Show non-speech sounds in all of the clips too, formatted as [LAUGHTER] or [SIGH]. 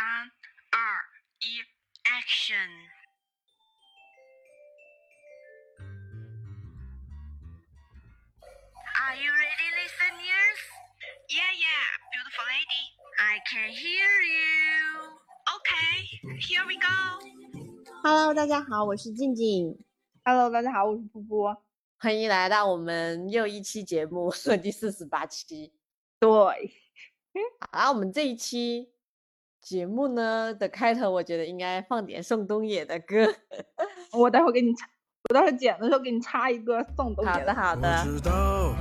三二一，Action！Are you ready, listeners? Yeah, yeah, beautiful lady. I can hear you. Okay, here we go. Hello，大家好，我是静静，Hello，大家好，我是噗噗。欢迎来到我们又一期节目第四十八期。对，好啦，我们这一期节目呢的开头，我觉得应该放点宋冬野的歌。[LAUGHS] 我待会儿给你插，我待会儿剪的时候给你插一个宋冬好的，野的。我好的。知道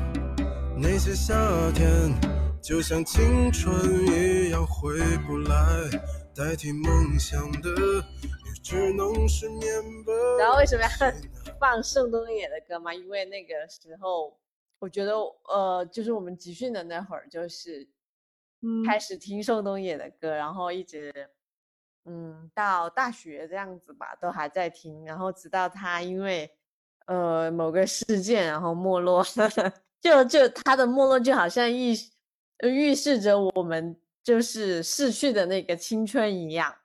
那些夏天就像青春一样回不来，代替梦想的也只能是面包。然后为什么要 [LAUGHS] 放宋冬野的歌吗？因为那个时候，我觉得呃，就是我们集训的那会儿，就是嗯，开始听宋冬野的歌，然后一直嗯到大学这样子吧，都还在听，然后直到他因为呃某个事件然后没落，[LAUGHS] 就就他的没落就好像预呃预示着我们就是逝去的那个青春一样。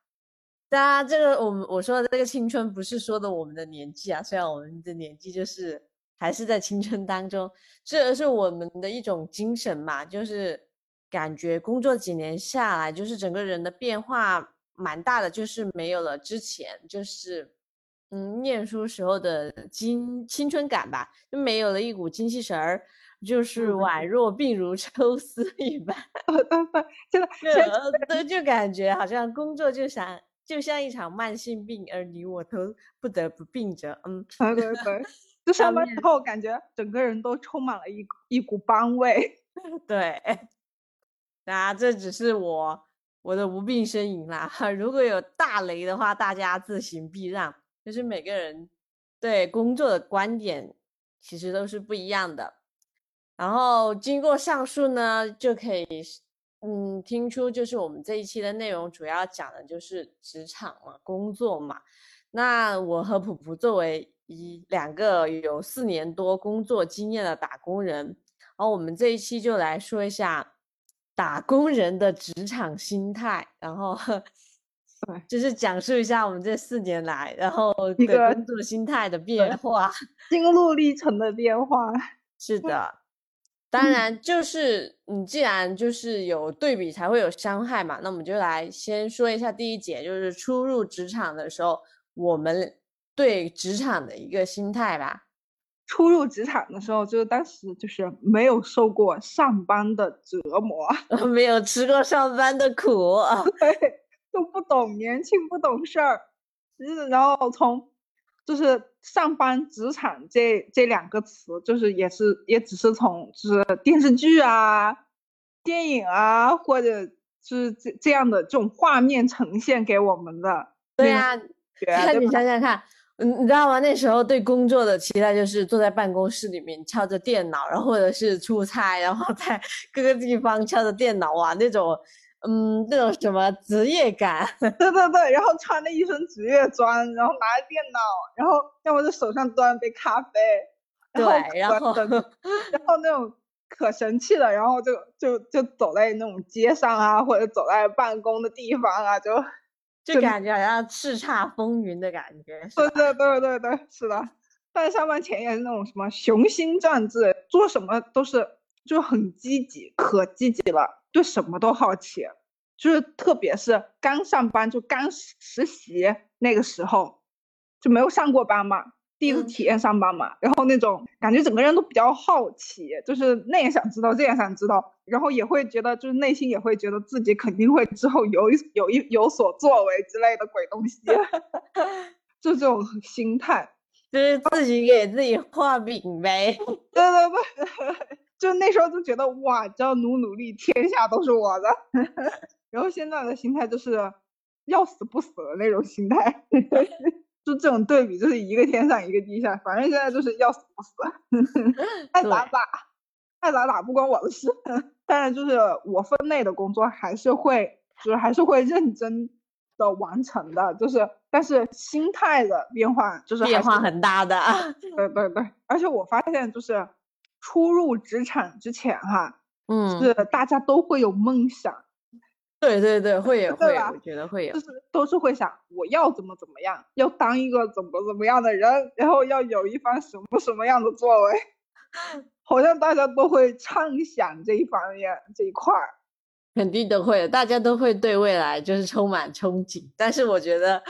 当然，这个我们我说的这个青春不是说的我们的年纪啊，虽然我们的年纪就是还是在青春当中，这是我们的一种精神嘛，就是感觉工作几年下来，就是整个人的变化蛮大的，就是没有了之前就是嗯念书时候的青青春感吧，就没有了一股精气神儿，就是嗯宛若病如抽丝一般。[LAUGHS] 就现在呃对，就感觉好像工作就像就像一场慢性病，而你我都不得不病着。嗯，对对对，[LAUGHS] 就上班之后感觉整个人都充满了一一股班味。[LAUGHS] 对。那这只是我我的无病呻吟啦。[LAUGHS] 如果有大雷的话，大家自行避让。就是每个人对工作的观点其实都是不一样的。然后经过上述呢，就可以嗯听出，就是我们这一期的内容主要讲的就是职场嘛，工作嘛。那我和普普作为一两个有四年多工作经验的打工人，然后我们这一期就来说一下打工人的职场心态，然后对就是讲述一下我们这四年来，然后一的个工作心态的变化。[LAUGHS] 心路历程的变化。是的，当然就是你既然就是有对比才会有伤害嘛，那我们就来先说一下第一节，就是初入职场的时候，我们对职场的一个心态吧。初入职场的时候，就是当时就是没有受过上班的折磨，[LAUGHS] 没有吃过上班的苦，[LAUGHS] 对，都不懂年轻不懂事儿，就是然后从就是上班职场这这两个词，就是也是也只是从就是电视剧啊、电影啊，或者是这这样的这种画面呈现给我们的那对啊，种感觉，看你？想想看，嗯，你知道吗？那时候对工作的期待就是坐在办公室里面敲着电脑，然后或者是出差，然后在各个地方敲着电脑啊，那种，嗯，那种什么职业感，[LAUGHS] 对对对，然后穿了一身职业装，然后拿着电脑，然后要么就手上端杯咖啡，对然后 [LAUGHS] 然后那种可神气了，然后就就就走在那种街上啊，或者走在办公的地方啊，就就感觉好像叱咤风云的感觉，对？对对对对，是的。但上班前也是那种什么雄心壮志，做什么都是就很积极，可积极了，对什么都好奇。就是特别是刚上班就刚实实习那个时候，就没有上过班嘛，第一次嗯体验上班嘛，然后那种感觉整个人都比较好奇，就是那也想知道，这也想知道，然后也会觉得就是内心也会觉得自己肯定会之后有一有一有所作为之类的鬼东西，[LAUGHS] 就这种心态。就是自己给自己画饼呗。对 [LAUGHS] 对对，[LAUGHS] 就那时候就觉得哇，只要努努力，天下都是我的。然后现在的心态就是要死不死的那种心态，就这种对比就是一个天上一个地下，反正现在就是要死不死，[LAUGHS] 爱咋对咋，爱咋咋不关我的事。[LAUGHS] 但是就是我分内的工作还是会，就是还是会认真的完成的，就是但是心态的变化就是变化很大的，[LAUGHS] 对对对，而且我发现就是初入职场之前哈，嗯，是大家都会有梦想，对对对，会也会有，我觉得会有就。是都是会想我要怎么怎么样，要当一个怎么怎么样的人，然后要有一番什么什么样的作为，[LAUGHS] 好像大家都会畅想这一方面这一块儿。肯定都会的，大家都会对未来就是充满憧憬。但是我觉得，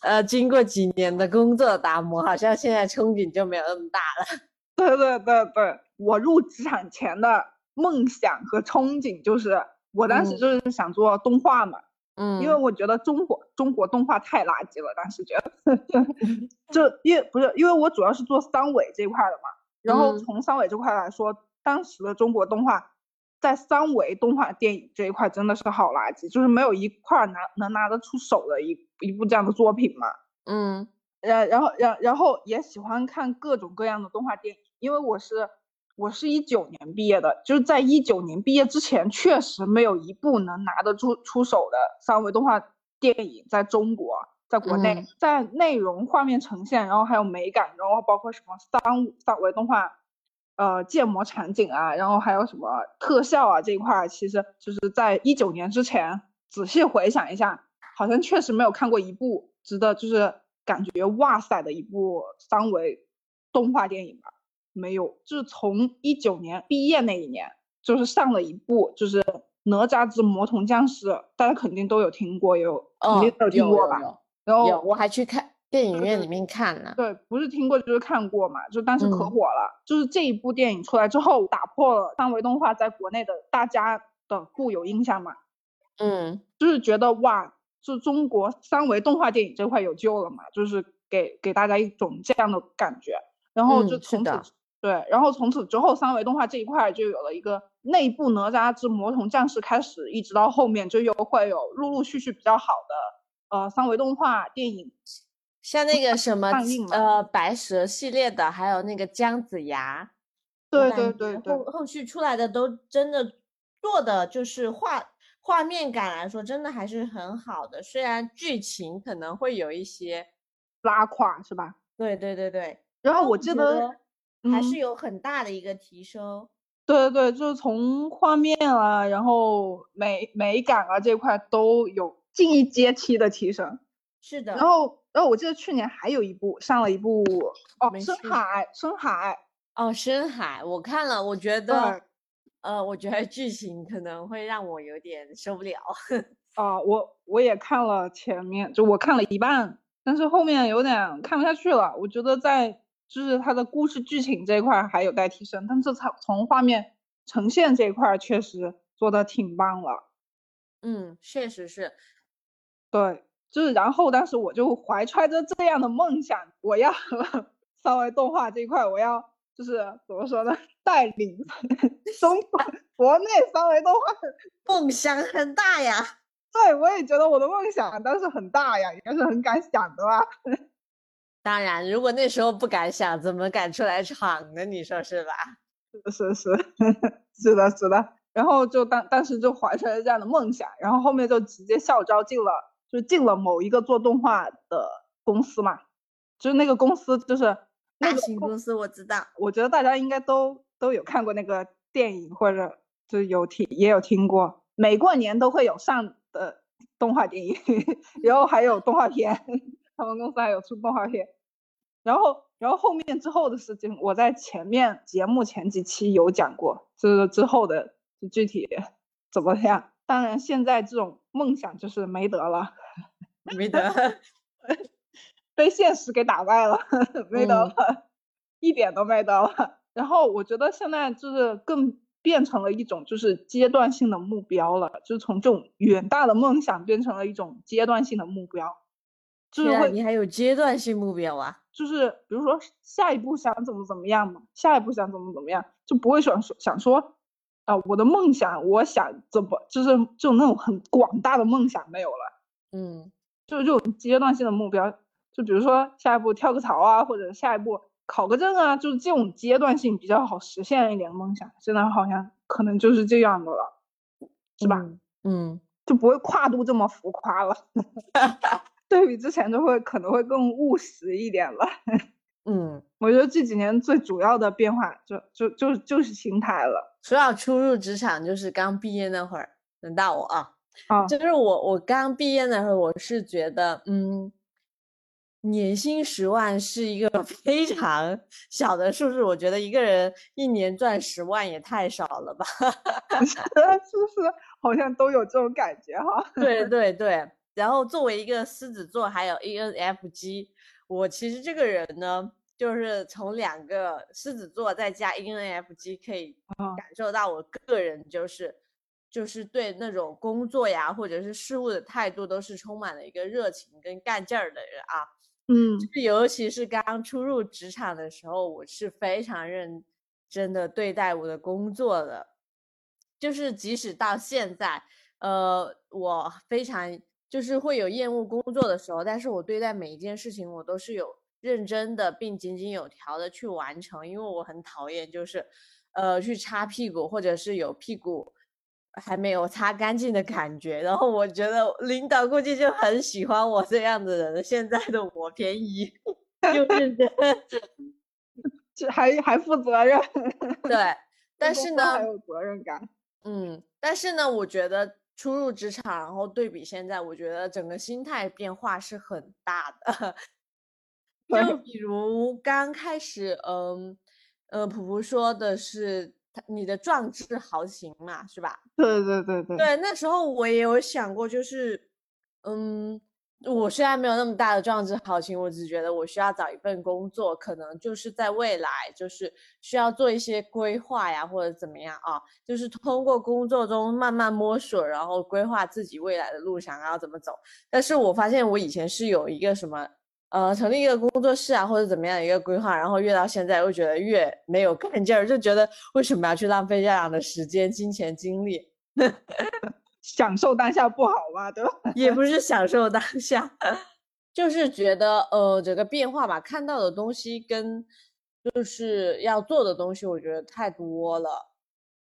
呃，经过几年的工作打磨，好像现在憧憬就没有那么大了。对对对对，我入职场前的梦想和憧憬就是，我当时嗯。就是想做动画嘛，嗯，因为我觉得中国中国动画太垃圾了，当时觉得，[LAUGHS] 就因为不是因为我主要是做三维这一块的嘛，然后嗯。从三维这块来说，当时的中国动画在三维动画电影这一块真的是好垃圾，就是没有一块儿拿能拿得出手的一一部这样的作品嘛。嗯。然然后然然后也喜欢看各种各样的动画电影，因为我是我是一九年毕业的，就是在一九年毕业之前，确实没有一部能拿得出出手的三维动画电影在中国，在国内，嗯。在内容、画面呈现，然后还有美感，然后包括什么三三维动画，呃，建模场景啊，然后还有什么特效啊这一块儿，其实就是在一九年之前，仔细回想一下，好像确实没有看过一部值得就是感觉哇塞的一部三维动画电影吧，没有，就是从一九年毕业那一年，就是上了一部就是《哪吒之魔童降世》，大家肯定都有听过，有肯哦定都有听过吧？有然后有，我还去看电影院里面看了。对，不是听过就是看过嘛，就当时可嗯火了。就是这一部电影出来之后，打破了三维动画在国内的大家的固有印象嘛，嗯就是觉得哇，就中国三维动画电影这块有救了嘛，就是给给大家一种这样的感觉。然后就从此、的对，然后从此之后，三维动画这一块就有了一个内部哪吒之魔童降世开始，一直到后面就又会有陆陆续续比较好的呃三维动画电影。像那个什么呃白蛇系列的，还有那个姜子牙，对对对对后后续出来的都真的做的就是画画面感来说，真的还是很好的。虽然剧情可能会有一些，拉胯是吧？对对对对，然后我记得，还嗯是有很大的一个提升。对对对，就是从画面啊，然后美美感啊这块都有进一阶梯的提升。是的，然后，然后我记得去年还有一部上了一部 [SNIFFS] 哦，深海，深海，哦，深海我看了，我觉得，呃，我觉得剧情可能会让我有点受不了。[LAUGHS] 啊、我我也看了前面，就我看了一半，但是后面有点看不下去了。我觉得在就是它的故事剧情这一块儿还有待提升，但是从从画面呈现这一块儿确实做的挺棒了。嗯，确实是，对，就是然后当时我就怀揣着这样的梦想，我要 [LAUGHS] 三维动画这一块，我要就是怎么说呢，带领 [LAUGHS] 中国国内三维动画。梦想很大呀。对，我也觉得我的梦想当时很大呀，应该是很敢想的吧。当然，如果那时候不敢想，怎么敢出来闯呢？你说是吧？[LAUGHS] 是是是 [LAUGHS] 是的，是的。然后就当当时就怀揣着这样的梦想，然后后面就直接校招进了，就进了某一个做动画的公司嘛，就是那个公司就是那大型公司我知道，我觉得大家应该都都有看过那个电影，或者就有听也有听过，每过年都会有上的动画电影，[LAUGHS] 然后还有动画片，他们公司还有出动画片，然后然后后面之后的事情，我在前面节目前几期有讲过，就是之后的就具体 [LAUGHS] 怎么样。当然，现在这种梦想就是没得了，[LAUGHS] 没得。[LAUGHS] 被现实给打败了，没得嗯了，一点都没得了。然后我觉得现在就是更变成了一种就是阶段性的目标了，就是从这种远大的梦想变成了一种阶段性的目标，就是会啊你还有阶段性目标啊？就是比如说下一步想怎么怎么样嘛，下一步想怎么怎么样，就不会想说想说啊、我的梦想我想怎么就是就那种很广大的梦想没有了。嗯就是这种阶段性的目标，就比如说下一步跳个槽啊，或者下一步考个证啊，就是这种阶段性比较好实现一点的梦想，现在好像可能就是这样的了，是吧？嗯嗯，就不会跨度这么浮夸了，[LAUGHS] 对比之前就会可能会更务实一点了。嗯，我觉得这几年最主要的变化就就就就是心态了。说到初入职场，就是刚毕业那会儿，轮到我啊。啊，就是我我刚毕业那会儿，我是觉得，嗯，年薪十万是一个 [LAUGHS] 非常小的数字，我觉得一个人一年赚十万也太少了吧。[LAUGHS] 是不是，好像都有这种感觉哈。对对对，然后作为一个狮子座，还有 ENFG，我其实这个人呢，就是从两个狮子座再加 ENFG 可以啊感受到我个人就是就是对那种工作呀或者是事物的态度都是充满了一个热情跟干劲儿的人啊。嗯。就是尤其是刚初入职场的时候，我是非常认真的对待我的工作的，就是即使到现在，呃，我非常就是会有厌恶工作的时候，但是我对待每一件事情，我都是有认真的并井井有条的去完成，因为我很讨厌就是，呃，去擦屁股或者是有屁股还没有擦干净的感觉，然后我觉得领导估计就很喜欢我这样的人，现在的我便宜又认真，[LAUGHS] 这还还负责任，对，但是呢，还有责任感。嗯，但是呢，我觉得初入职场，然后对比现在，我觉得整个心态变化是很大的。[LAUGHS] 就比如刚开始，嗯，呃，普普说的是他你的壮志豪情嘛，是吧？对对对对，对，那时候我也有想过，就是，嗯，我虽然没有那么大的壮志豪情，我只觉得我需要找一份工作，可能就是在未来，就是需要做一些规划呀，或者怎么样啊，就是通过工作中慢慢摸索，然后规划自己未来的路想要怎么走。但是我发现我以前是有一个什么。呃，成立一个工作室啊，或者怎么样的一个规划，然后越到现在，又觉得越没有干劲儿，就觉得为什么要去浪费这样的时间、金钱、精力？[LAUGHS] 享受当下不好吗？对吧？[LAUGHS] 也不是享受当下，[LAUGHS] 就是觉得呃整个变化吧，看到的东西跟就是要做的东西，我觉得太多了，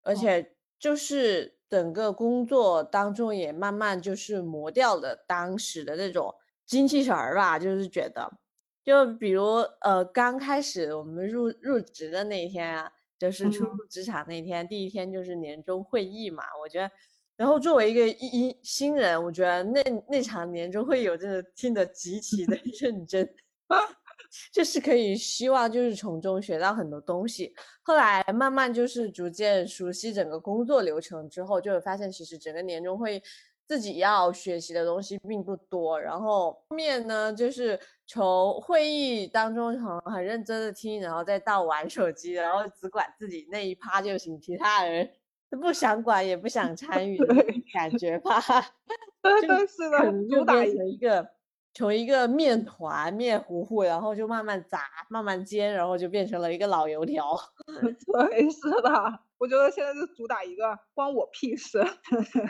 而且就是整个工作当中也慢慢就是磨掉了当时的那种精气神儿吧，就是觉得，就比如呃刚开始我们入入职的那一天啊，就是初嗯入职场那天，第一天就是年终会议嘛，我觉得。然后作为一个一一新人，我觉得那那场年终会有真的听得极其的 [LAUGHS] 认真，[LAUGHS] 就是可以希望就是从中学到很多东西。后来慢慢就是逐渐熟悉整个工作流程之后，就会发现其实整个年终会自己要学习的东西并不多。然后面呢，就是从会议当中很很认真的听，然后再到玩手机，然后只管自己那一趴就行，其他人不想管也不想参与的感觉吧。[LAUGHS] 就对对是的，主打一个从一个面团面糊糊，然后就慢慢炸、慢慢煎，然后就变成了一个老油条。[LAUGHS] 对，是的，我觉得现在就主打一个关我屁事。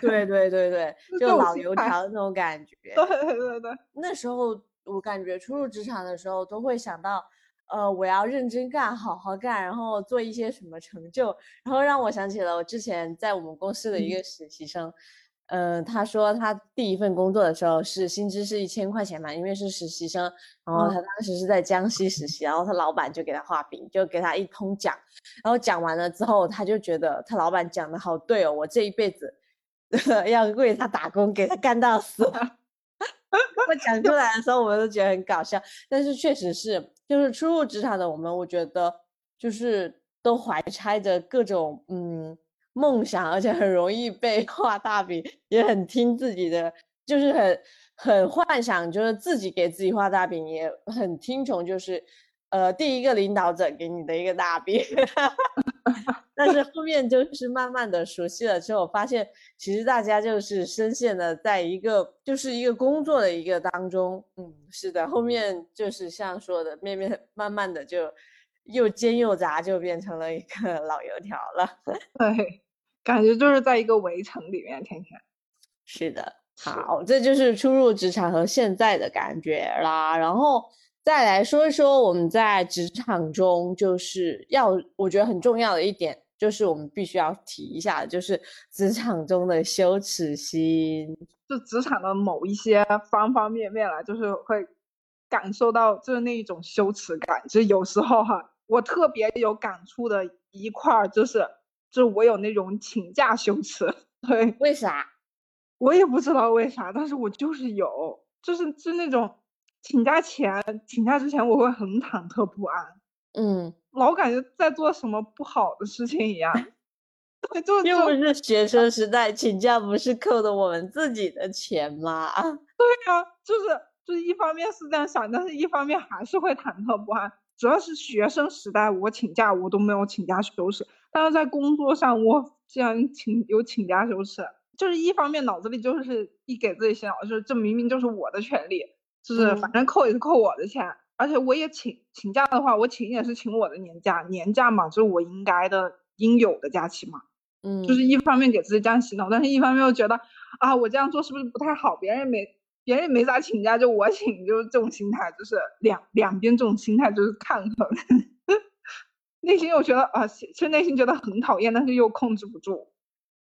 对对对对，就老油条的那种感觉。对对对，那时候我感觉初入职场的时候，都会想到，呃，我要认真干，好好干，然后做一些什么成就，然后让我想起了我之前在我们公司的一嗯。个实习生，嗯、他说他第一份工作的时候是薪资是一千块钱嘛，因为是实习生，然后嗯。他当时是在江西实习，然后他老板就给他画饼，就给他一通讲，然后讲完了之后，他就觉得他老板讲的好对哦，我这一辈子 [LAUGHS] 要为他打工，给他干到死。[LAUGHS] 我讲出来的时候，我们都觉得很搞笑，但是确实是，就是初入职场的我们，我觉得就是都怀揣着各种嗯梦想，而且很容易被画大饼，也很听自己的，就是很很幻想，就是自己给自己画大饼，也很听从，就是呃第一个领导者给你的一个大饼。[LAUGHS] 但是后面就是慢慢的熟悉了之后，发现其实大家就是深陷的在一个就是一个工作的一个当中，嗯，是的，后面就是像说的，面面慢慢的就又煎又炸，就变成了一个老油条了。[LAUGHS] 对，感觉就是在一个围城里面，天天。是的，好，这就是初入职场和现在的感觉啦。然后再来说一说我们在职场中就是要，我觉得很重要的一点，就是我们必须要提一下，就是职场中的羞耻心。就职场的某一些方方面面啦，就是会感受到就是那一种羞耻感。就是有时候哈，我特别有感触的一块儿就是，就是我有那种请假羞耻。对，为啥？我也不知道为啥，但是我就是有，就是是那种请假前、请假之前，我会很忐忑不安，嗯，老感觉在做什么不好的事情一样。[LAUGHS] 对，就又不就是学生时代，请假不是扣的我们自己的钱吗？[LAUGHS] 对呀，就是就是一方面是这样想，但是一方面还是会忐忑不安。主要是学生时代，我请假我都没有请假羞耻，但是在工作上，[LAUGHS] 我竟然请有请假羞耻。就是一方面脑子里就是一给自己洗脑，就是这明明就是我的权利，就是嗯反正扣也是扣我的钱，而且我也请请假的话，我请也是请我的年假，年假嘛，就是我应该的应有的假期嘛。嗯，就是一方面给自己这样洗脑，但是一方面又觉得啊，我这样做是不是不太好？别人没别人也没咋请假，就我请，就是这种心态，就是两两边这种心态就是抗衡。[LAUGHS] 内心又觉得啊，其实内心觉得很讨厌，但是又控制不住。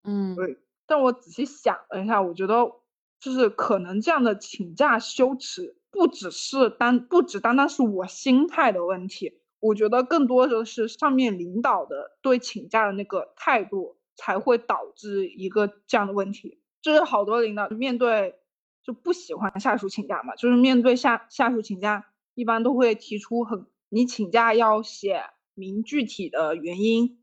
嗯对但我仔细想了一下，我觉得就是可能这样的请假羞耻，不只是单不只单单是我心态的问题，我觉得更多的是上面领导的对请假的那个态度，才会导致一个这样的问题。就是好多领导面对就不喜欢下属请假嘛，就是面对下下属请假，一般都会提出很你请假要写明具体的原因，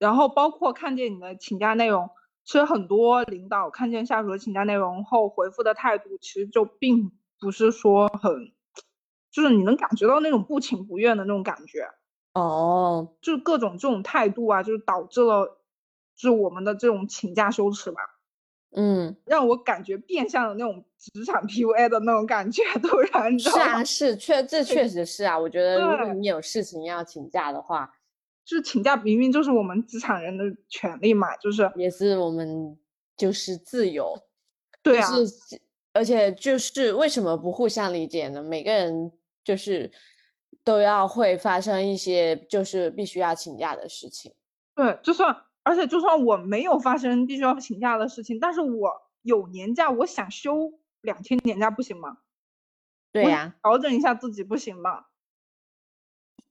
然后包括看见你的请假内容，其实很多领导看见下属的请假内容后回复的态度，其实就并不是说很，就是你能感觉到那种不情不愿的那种感觉，哦，就是各种这种态度啊，就是导致了，就是我们的这种请假羞耻吧，嗯，让我感觉变相的那种职场 PUA 的那种感觉，[LAUGHS] 突然？是啊，是确这确实是啊。我觉得如果你有事情要请假的话，就是请假明明就是我们职场人的权利嘛，就是也是我们就是自由，对啊，就是而且就是为什么不互相理解呢？每个人就是都要会发生一些就是必须要请假的事情。对，就算而且就算我没有发生必须要请假的事情，但是我有年假，我想休两天年假不行吗？对呀、调整一下自己不行吗？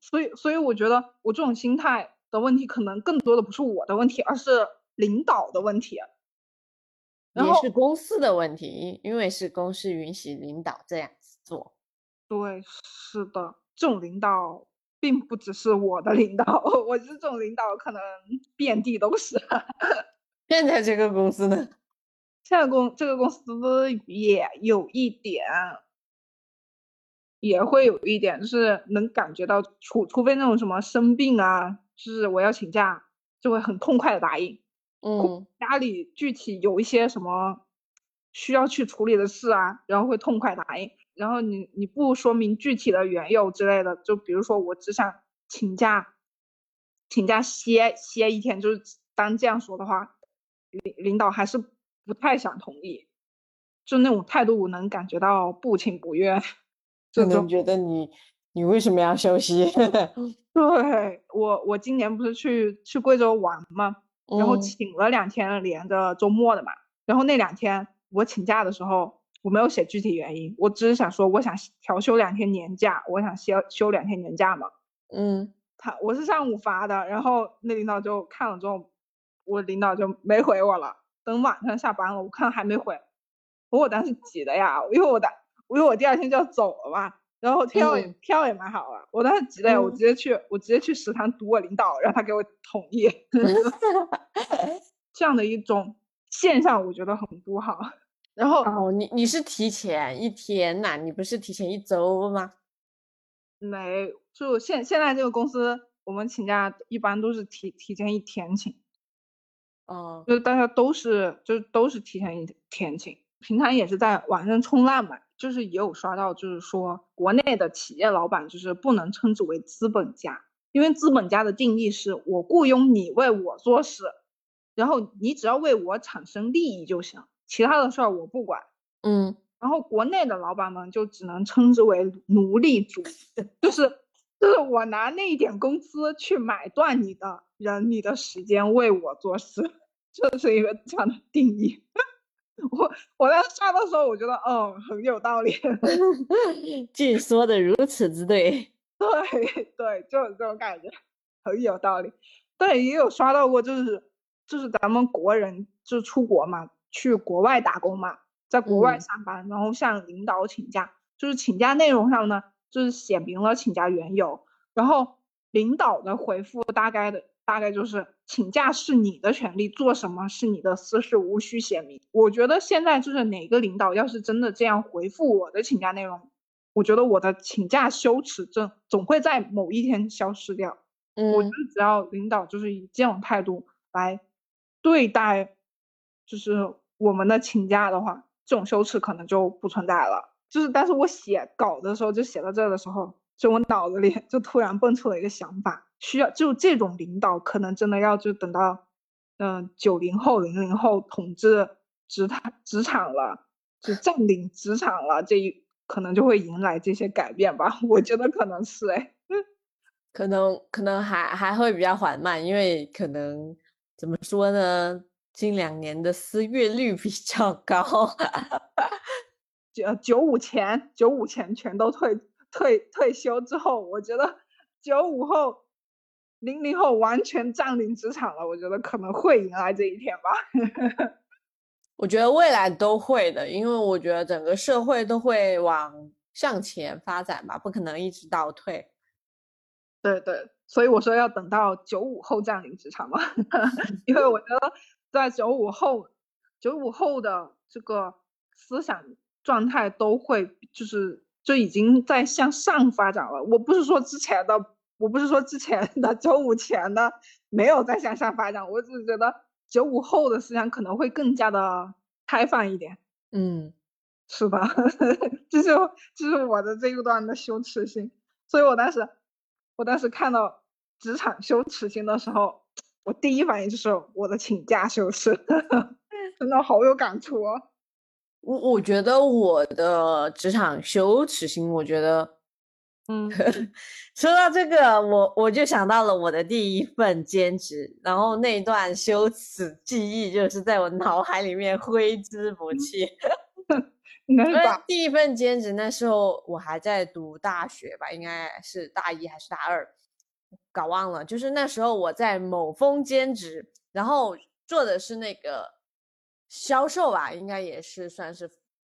所以，所以我觉得我这种心态的问题，可能更多的不是我的问题，而是领导的问题。然后也是公司的问题，因因为是公司允许领导这样子做。对，是的，这种领导并不只是我的领导，[LAUGHS] 我是这种领导，可能遍地都是。[LAUGHS] 现在这个公司呢，现在公这个公司也有一点，也会有一点，就是能感觉到，除除非那种什么生病啊，就是我要请假，就会很痛快的答应。嗯家里具体有一些什么需要去处理的事啊，然后会痛快答应。然后你你不说明具体的缘由之类的，就比如说我只想请假，请假歇歇一天，就是当这样说的话，领领导还是不太想同意，就那种态度我能感觉到不情不愿。这种可能觉得你你为什么要休息？[LAUGHS] 对我我今年不是去去贵州玩吗？然后嗯请了两天连着周末的嘛，然后那两天我请假的时候，我没有写具体原因，我只是想说我想调休两天年假，我想休休两天年假嘛。嗯，他我是上午发的，然后那领导就看了之后，我领导就没回我了。等晚上下班了，我看还没回，我当时急的呀，因为我的因为我第二天就要走了嘛，然后票也、嗯票也买好了，我当时急的呀，我嗯直接去我直接去食堂堵我领导，让他给我同意。[LAUGHS] 这样的一种现象，我觉得很不好。然后哦，你你是提前一天呐、你不是提前一周吗？没就现现在这个公司，我们请假一般都是提提前一天请。哦，就是大家都是就是都是提前一天请，平常也是在网上冲浪嘛，就是也有刷到，就是说国内的企业老板就是不能称之为资本家，因为资本家的定义是我雇佣你为我做事，然后你只要为我产生利益就行，其他的事儿我不管。嗯，然后国内的老板们就只能称之为奴隶主，[LAUGHS] 就是就是我拿那一点工资去买断你的人、你的时间为我做事，[LAUGHS] 这是一个这样的定义。我我在刷的时候，我觉得嗯很有道理，[LAUGHS] 竟说的如此之对。[LAUGHS] 对对，就是这种感觉，很有道理。对也有刷到过，就是就是咱们国人就出国嘛，去国外打工嘛，在国外嗯上班，然后向领导请假，就是请假内容上呢，就是写明了请假缘由，然后领导的回复大概的大概就是请假是你的权利，做什么是你的私事，无需写明。我觉得现在就是哪个领导要是真的这样回复我的请假内容，我觉得我的请假羞耻症总会在某一天消失掉。我觉嗯得只要领导就是以这种态度来对待，就是我们的请假的话，这种羞耻可能就不存在了。就是，但是我写稿的时候，就写到这儿的时候，就我脑子里就突然蹦出了一个想法，需要就这种领导，可能真的要就等到，嗯、九零后、零零后统治职场职场了，就占领职场了，这一可能就会迎来这些改变吧。我觉得可能是哎。可能可能还还会比较缓慢，因为可能怎么说呢，近两年的失业率比较高。[LAUGHS] 九九五前，九五前全都退退退休之后，我觉得九五后、零零后完全占领职场了，我觉得可能会迎来这一天吧。[LAUGHS] 我觉得未来都会的，因为我觉得整个社会都会往向前发展吧，不可能一直倒退。对对，所以我说要等到九五后占领职场嘛，[LAUGHS] 因为我觉得在九五后，九五后的这个思想状态都会就是就已经在向上发展了。我不是说之前的，我不是说之前的九五前的没有在向上发展，我只是觉得九五后的思想可能会更加的开放一点。嗯，是吧？[LAUGHS] 这就这是我的这一段的羞耻心，所以我当时，我当时看到职场羞耻心的时候，我第一反应就是我的请假羞耻，[LAUGHS] 真的好有感触哦。我我觉得我的职场羞耻心，我觉得嗯 [LAUGHS] 说到这个，我我就想到了我的第一份兼职，然后那段羞耻记忆就是在我脑海里面挥之不去。[LAUGHS] 因为？第一份兼职那时候我还在读大学吧，应该是大一还是大二，搞忘了。就是那时候我在某峰兼职，然后做的是那个销售吧，应该也是算是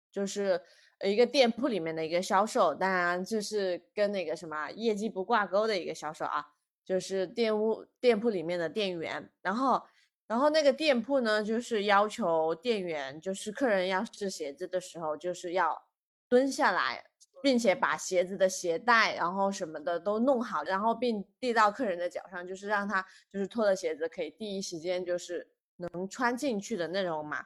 就是一个店铺里面的一个销售，当然就是跟那个什么业绩不挂钩的一个销售啊，就是店屋店铺里面的店员，然后。然后那个店铺呢，就是要求店员，就是客人要试鞋子的时候，就是要蹲下来，并且把鞋子的鞋带，然后什么的都弄好，然后并递到客人的脚上，就是让他就是脱了鞋子可以第一时间就是能穿进去的那种嘛。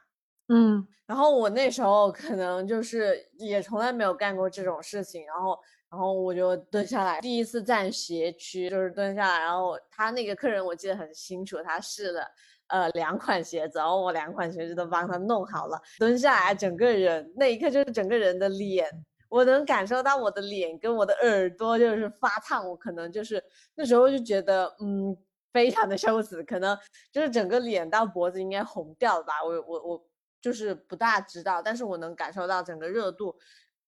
嗯然后我那时候可能就是也从来没有干过这种事情，然后然后我就蹲下来，第一次站鞋区就是蹲下来，然后他那个客人我记得很清楚，他试了呃两款鞋子，然后我两款鞋子都帮他弄好了，蹲下来整个人那一刻就是整个人的脸，我能感受到我的脸跟我的耳朵就是发烫，我可能就是那时候就觉得嗯非常的羞耻，可能就是整个脸到脖子应该红掉了吧，我我我。就是不大知道，但是我能感受到整个热度，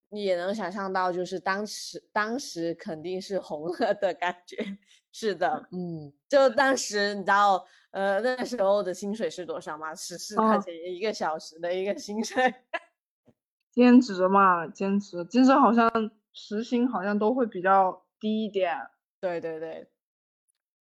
你也能想象到，就是当时当时肯定是红了的感觉。是的，嗯，就当时你知道，呃，那时候的薪水是多少吗？十四块哦钱一个小时的一个薪水。[LAUGHS] 兼职嘛，兼职，兼职好像时薪好像都会比较低一点。对对对，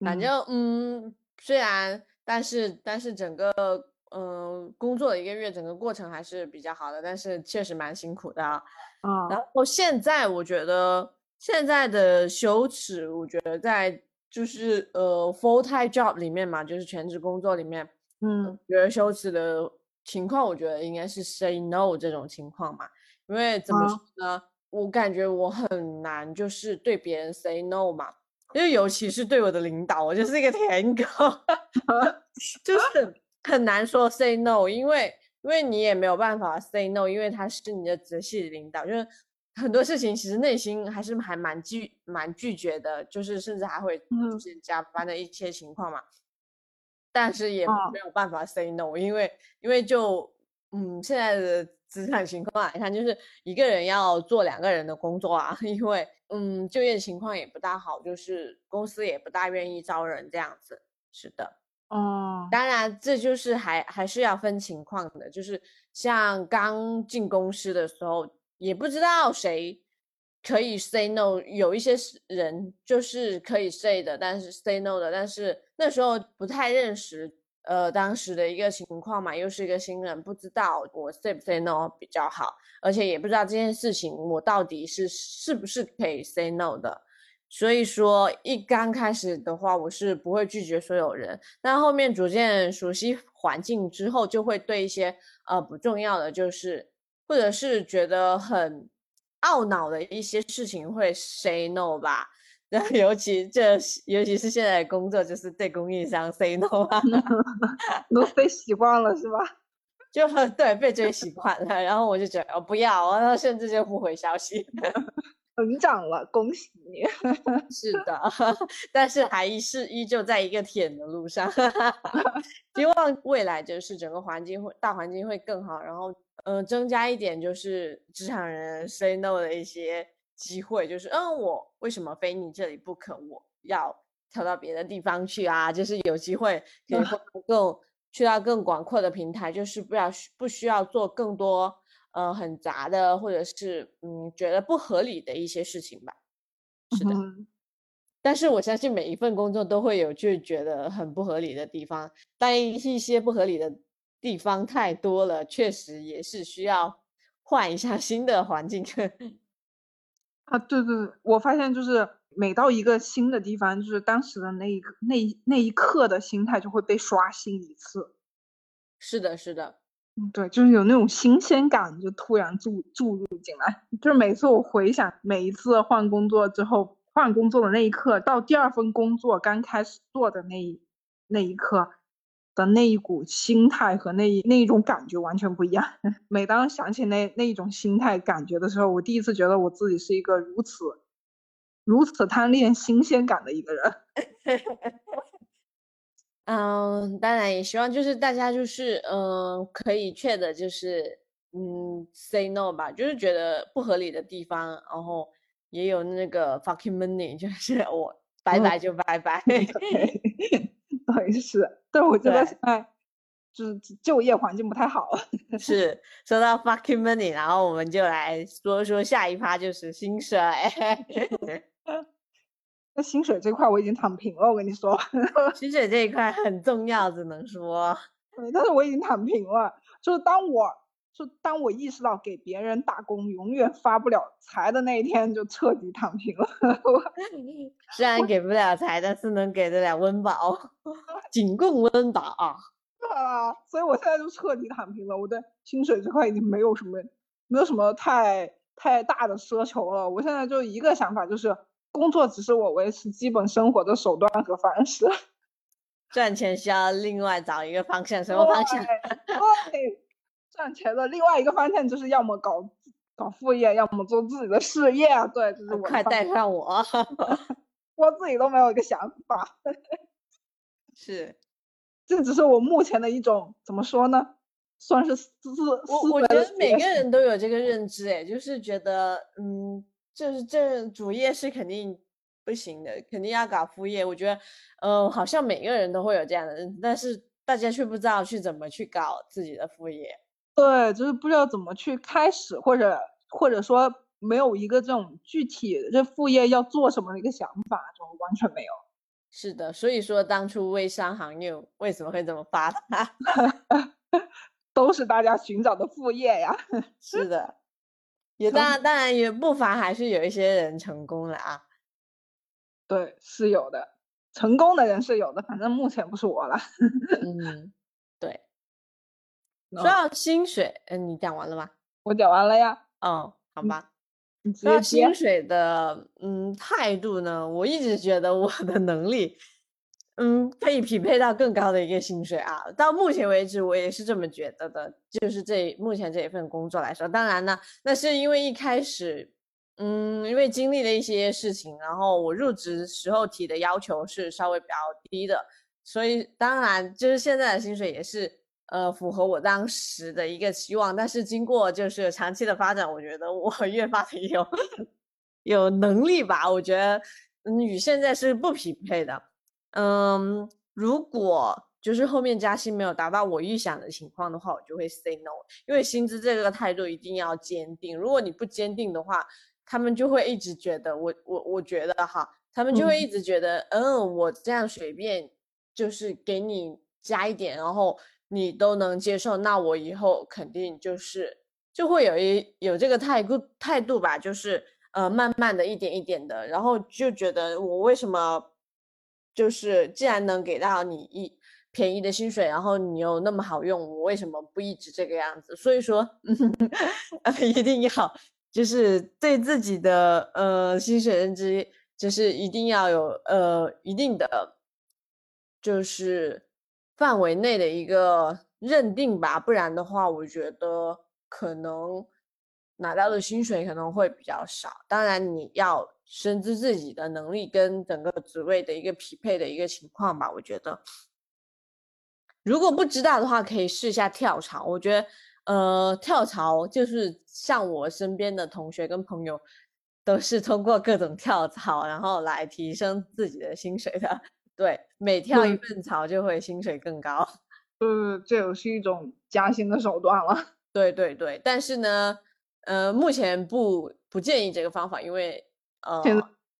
反嗯正嗯，虽然但是但是整个嗯、呃工作了一个月，整个过程还是比较好的，但是确实蛮辛苦的啊。啊然后现在我觉得现在的羞耻，我觉得在就是呃 full time job 里面嘛，就是全职工作里面，嗯觉得羞耻的情况，我觉得应该是 say no 这种情况嘛。因为怎么啊说呢，我感觉我很难就是对别人 say no 嘛，因为尤其是对我的领导，我就是一个舔狗，[LAUGHS] 就是很难说 say no，因为因为你也没有办法 say no，因为他是你的直系领导，就是很多事情其实内心还是还蛮拒蛮拒绝的，就是甚至还会出嗯现加班的一些情况嘛。但是也哦没有办法 say no，因为因为就嗯现在的职场情况来看，就是一个人要做两个人的工作啊，[LAUGHS] 因为嗯就业情况也不大好，就是公司也不大愿意招人这样子。是的，哦，当然，这就是还还是要分情况的，就是像刚进公司的时候，也不知道谁可以 say no，有一些人就是可以 say 的，但是 say no 的，但是那时候不太认识，呃，当时的一个情况嘛，又是一个新人，不知道我 say 不 say no 比较好，而且也不知道这件事情我到底是是不是可以 say no 的。所以说，一刚开始的话，我是不会拒绝所有人。但后面逐渐熟悉环境之后，就会对一些呃不重要的，就是或者是觉得很懊恼的一些事情会 say no 吧。[LAUGHS] 那尤其这，尤其是现在的工作，就是对供应商 say no 啊，[LAUGHS] 都被 [LAUGHS] 习惯了是吧？就很对被追习惯了。然后我就觉得哦不要，然后甚至就不回消息。成长了，恭喜你！[LAUGHS] 是的，[LAUGHS] 但是还是依旧在一个舔的路上。[LAUGHS] 希望未来就是整个环境会大环境会更好，然后呃增加一点就是职场人 say no 的一些机会，就是嗯我为什么非你这里不可？我要跳到别的地方去啊！就是有机会可以更去到更广阔的平台，就是不要不需要做更多。呃，很杂的，或者是嗯，觉得不合理的一些事情吧。是的，但是我相信每一份工作都会有就觉得很不合理的地方，但一些不合理的地方太多了，确实也是需要换一下新的环境。[LAUGHS] 啊，对对对，我发现就是每到一个新的地方，就是当时的那一刻，那那一刻的心态就会被刷新一次。是的，是的。嗯，对，就是有那种新鲜感，就突然注注入进来。就是每次我回想，每一次换工作之后，换工作的那一刻，到第二份工作刚开始做的那一那一刻的那一股心态和那一那一种感觉完全不一样。[LAUGHS] 每当想起那那一种心态感觉的时候，我第一次觉得我自己是一个如此如此贪恋新鲜感的一个人。[LAUGHS] 嗯，当然也希望就是大家就是嗯，可以确的就是嗯，say no 吧，就是觉得不合理的地方，然后也有那个 fucking money，就是 [LAUGHS] 我 [LAUGHS] 拜拜就拜拜。对，[LAUGHS] 是，但我觉得现在就是就业环境不太好。是，说到 fucking money，然后我们就来说说下一趴就是薪水。那薪水这块我已经躺平了，我跟你说，[LAUGHS] 薪水这一块很重要，只能说，[LAUGHS] 对，但是我已经躺平了。就是当我，就当我意识到给别人打工永远发不了财的那一天，就彻底躺平了。[LAUGHS] 虽然给不了财，但是能给得了温饱，仅供温饱啊。啊，所以我现在就彻底躺平了。我对薪水这块已经没有什么，没有什么太太大的奢求了。我现在就一个想法，就是。工作只是我维持基本生活的手段和方式，[LAUGHS] 赚钱需要另外找一个方向，什么方向？对，赚钱的另外一个方向就是要么搞搞副业，要么做自己的事业。对，就是我。快带上我！[LAUGHS] 我自己都没有一个想法。是，这只是我目前的一种怎么说呢？算是思思。我我觉得每个人都有这个认知，哎，就是觉得嗯。就是这主业是肯定不行的，肯定要搞副业。我觉得，嗯，好像每个人都会有这样的但是大家却不知道去怎么去搞自己的副业。对，就是不知道怎么去开始，或者或者说没有一个这种具体的这副业要做什么的一个想法，就完全没有。是的，所以说当初微商行业为什么会这么发达，[LAUGHS] 都是大家寻找的副业呀。是的。也当然，当然也不乏还是有一些人成功了啊。对，是有的，成功的人是有的，反正目前不是我了。嗯，[LAUGHS] 对。说到薪水，嗯，你讲完了吗？我讲完了呀。哦，好吧。说到薪水的，嗯，态度呢，我一直觉得我的能力。嗯，可以匹配到更高的一个薪水啊！到目前为止，我也是这么觉得的。就是这目前这一份工作来说，当然呢，那是因为一开始，嗯，因为经历了一些事情，然后我入职时候提的要求是稍微比较低的，所以当然就是现在的薪水也是呃符合我当时的一个期望。但是经过就是长期的发展，我觉得我越发的有 [LAUGHS] 有能力吧，我觉得嗯与现在是不匹配的。嗯，如果就是后面加薪没有达到我预想的情况的话，我就会 say no，因为薪资这个态度一定要坚定。如果你不坚定的话，他们就会一直觉得我我我觉得哈，他们就会一直觉得，嗯，我这样随便就是给你加一点，然后你都能接受，那我以后肯定就是就会有一有这个态度态度吧，就是呃慢慢的一点一点的，然后就觉得我为什么就是既然能给到你一。便宜的薪水，然后你又那么好用，我为什么不一直这个样子？所以说，嗯 [LAUGHS] 一定要就是对自己的呃薪水认知，就是一定要有呃一定的就是范围内的一个认定吧，不然的话，我觉得可能拿到的薪水可能会比较少。当然，你要深知自己的能力跟整个职位的一个匹配的一个情况吧，我觉得。如果不知道的话，可以试一下跳槽。我觉得，呃，跳槽就是像我身边的同学跟朋友，都是通过各种跳槽，然后来提升自己的薪水的。对，每跳一份槽就会薪水更高。嗯，这也是一种加薪的手段了。[LAUGHS] 对对对，但是呢，呃，目前不不建议这个方法，因为呃。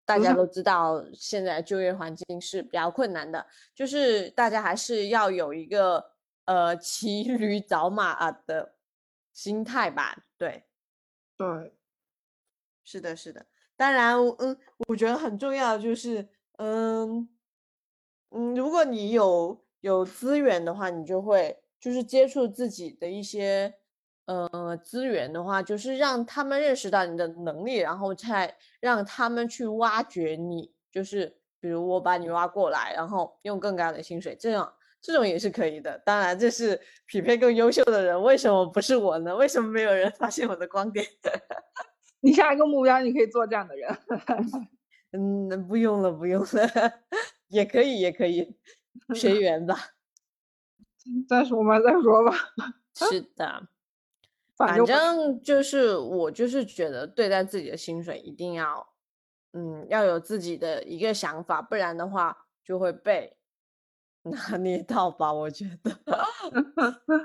大家都知道，现在就业环境是比较困难的，就是大家还是要有一个呃骑驴找马啊的心态吧。对，对，是的，是的。当然，嗯，我觉得很重要就是，嗯嗯，如果你有有资源的话，你就会就是接触自己的一些。呃，资源的话，就是让他们认识到你的能力，然后再让他们去挖掘你。就是比如我把你挖过来，然后用更高的薪水，这样这种也是可以的。当然，这是匹配更优秀的人。为什么不是我呢？为什么没有人 [LAUGHS] 发现我的光点？[LAUGHS] 你下一个目标，你可以做这样的人。嗯，不用了，不用了，[LAUGHS] 也可以，也可以，随缘吧。再说吧，再说吧。是的。反正就是我就是觉得对待自己的薪水一定要，嗯，要有自己的一个想法，不然的话就会被 [LAUGHS] 拿捏到吧。我觉得，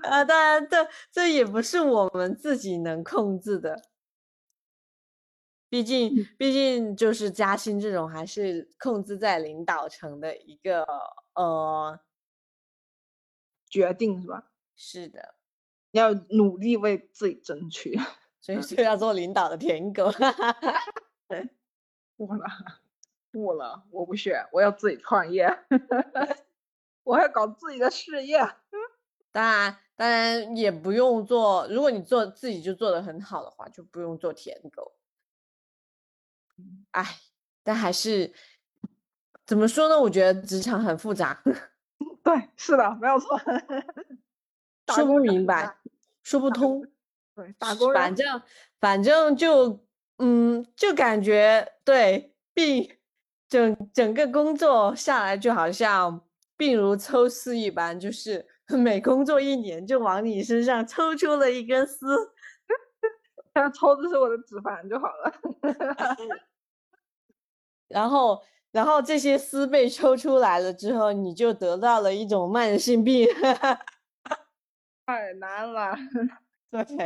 啊，当然这这也不是我们自己能控制的，毕竟毕竟就是加薪这种还是控制在领导层的一个呃决定是吧？是的。要努力为自己争取，所以就要做领导的舔狗。不了，不了，我不选，我要自己创业，[LAUGHS] 我要搞自己的事业。当然，当然也不用做。如果你做自己就做的很好的话，就不用做舔狗。哎，但还是怎么说呢？我觉得职场很复杂。[LAUGHS] 对，是的，没有错。说不明白，说不通。对，打工人反正反正就嗯，就感觉对病整整个工作下来就好像病如抽丝一般，就是 [LAUGHS] 每工作一年就往你身上抽出了一根丝，[LAUGHS] 他抽的是我的脂肪就好了。[LAUGHS] 然后然后这些丝被抽出来了之后，你就得到了一种慢性病。太难了，[LAUGHS] 对，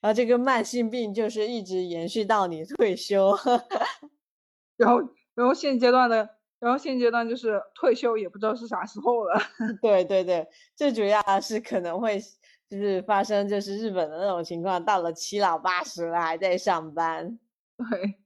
然后这个慢性病就是一直延续到你退休，[LAUGHS] 然后，然后现阶段的，然后现阶段就是退休也不知道是啥时候了。[LAUGHS] 对对对，最主要是可能会就是发生就是日本的那种情况，到了七老八十了还在上班。对，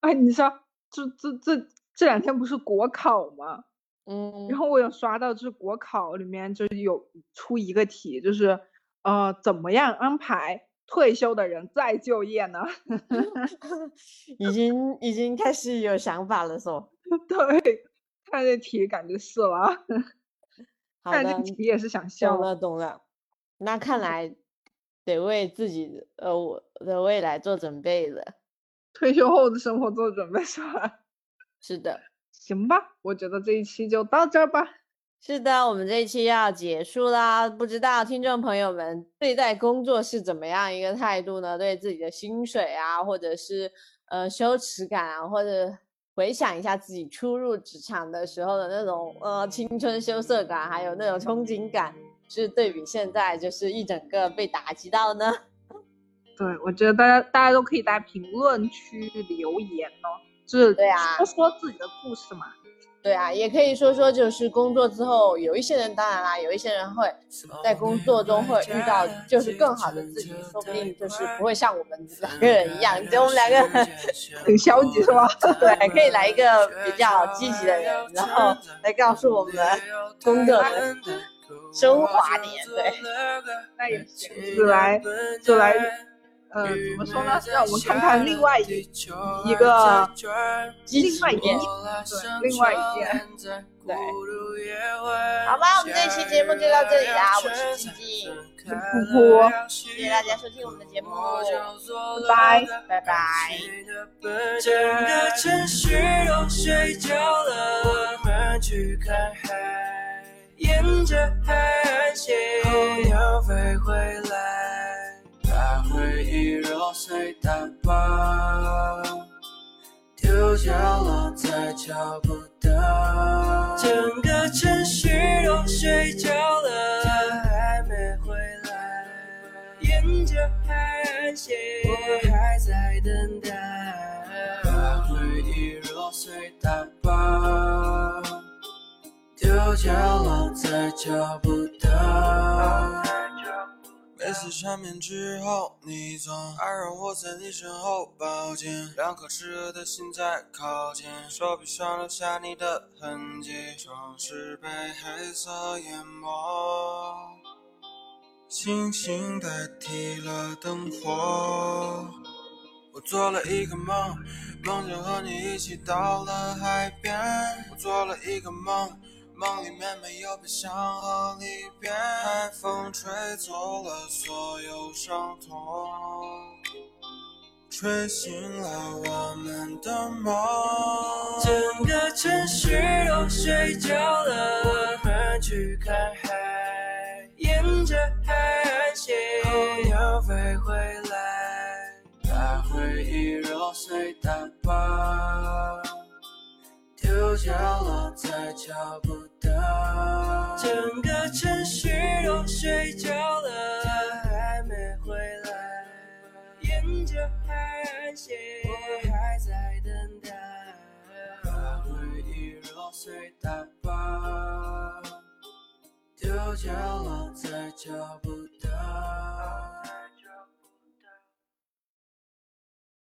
哎，你说这这这这两天不是国考吗？嗯，然后我有刷到，就是国考里面就有出一个题，就是呃，怎么样安排退休的人再就业呢？[LAUGHS] 已经已经开始有想法了，是吧？对，看这题感觉是了。[LAUGHS] 看这题也是想笑。懂了懂了，那看来得为自己呃我的未来做准备了，退休后的生活做准备是吧？是的。行吧，我觉得这一期就到这儿吧。是的，我们这一期要结束啦。不知道听众朋友们对待工作是怎么样一个态度呢？对自己的薪水啊，或者是呃羞耻感啊，或者回想一下自己初入职场的时候的那种呃青春羞涩感，还有那种憧憬感，是对比现在就是一整个被打击到呢？对，我觉得大家大家都可以在评论区留言哦，就是对啊说说自己的故事嘛。对啊，也可以说说，就是工作之后，有一些人当然啦，有一些人会在工作中会遇到就是更好的自己，说不定就是不会像我们两个人一样，就我们两个人 [LAUGHS] 很消极是吧？[LAUGHS] 对，可以来一个比较积极的人，然后来告诉我们工作的升华点。对，那也行，就来就来，呃，怎么说呢？让我们看看另外一一个另外一面面。对，另外一面。对，好吧，我们这期节目就到这里啦，我是静静，噗噗，谢谢大家收听我们的节目，拜拜拜。整个城市都睡觉了，我们去看海，沿着海岸线，候鸟飞回来，揉碎打包，丢掉了再找不到。整个城市都睡着了，他还没回来。沿着海岸线，我还在等待，把回忆揉碎打包，丢掉了再找不到。每次缠绵之后，你总爱让我在你身后抱紧，两颗炽热的心在靠近，手臂上留下你的痕迹，城市被黑色淹没。星星代替了灯火。我做了一个梦，梦见和你一起到了海边。我做了一个梦，梦里面没有悲伤和离别。海风吹走了所有伤痛，吹醒了我们的梦。整个城市都睡觉了，我们去看海，沿着海岸线，候鸟飞回来，把回忆揉碎打包，丢掉了再找不到。整个城市都睡着了，他还没回来。沿着海岸线，我还在等待，把回忆揉碎打包，丢掉了再找不到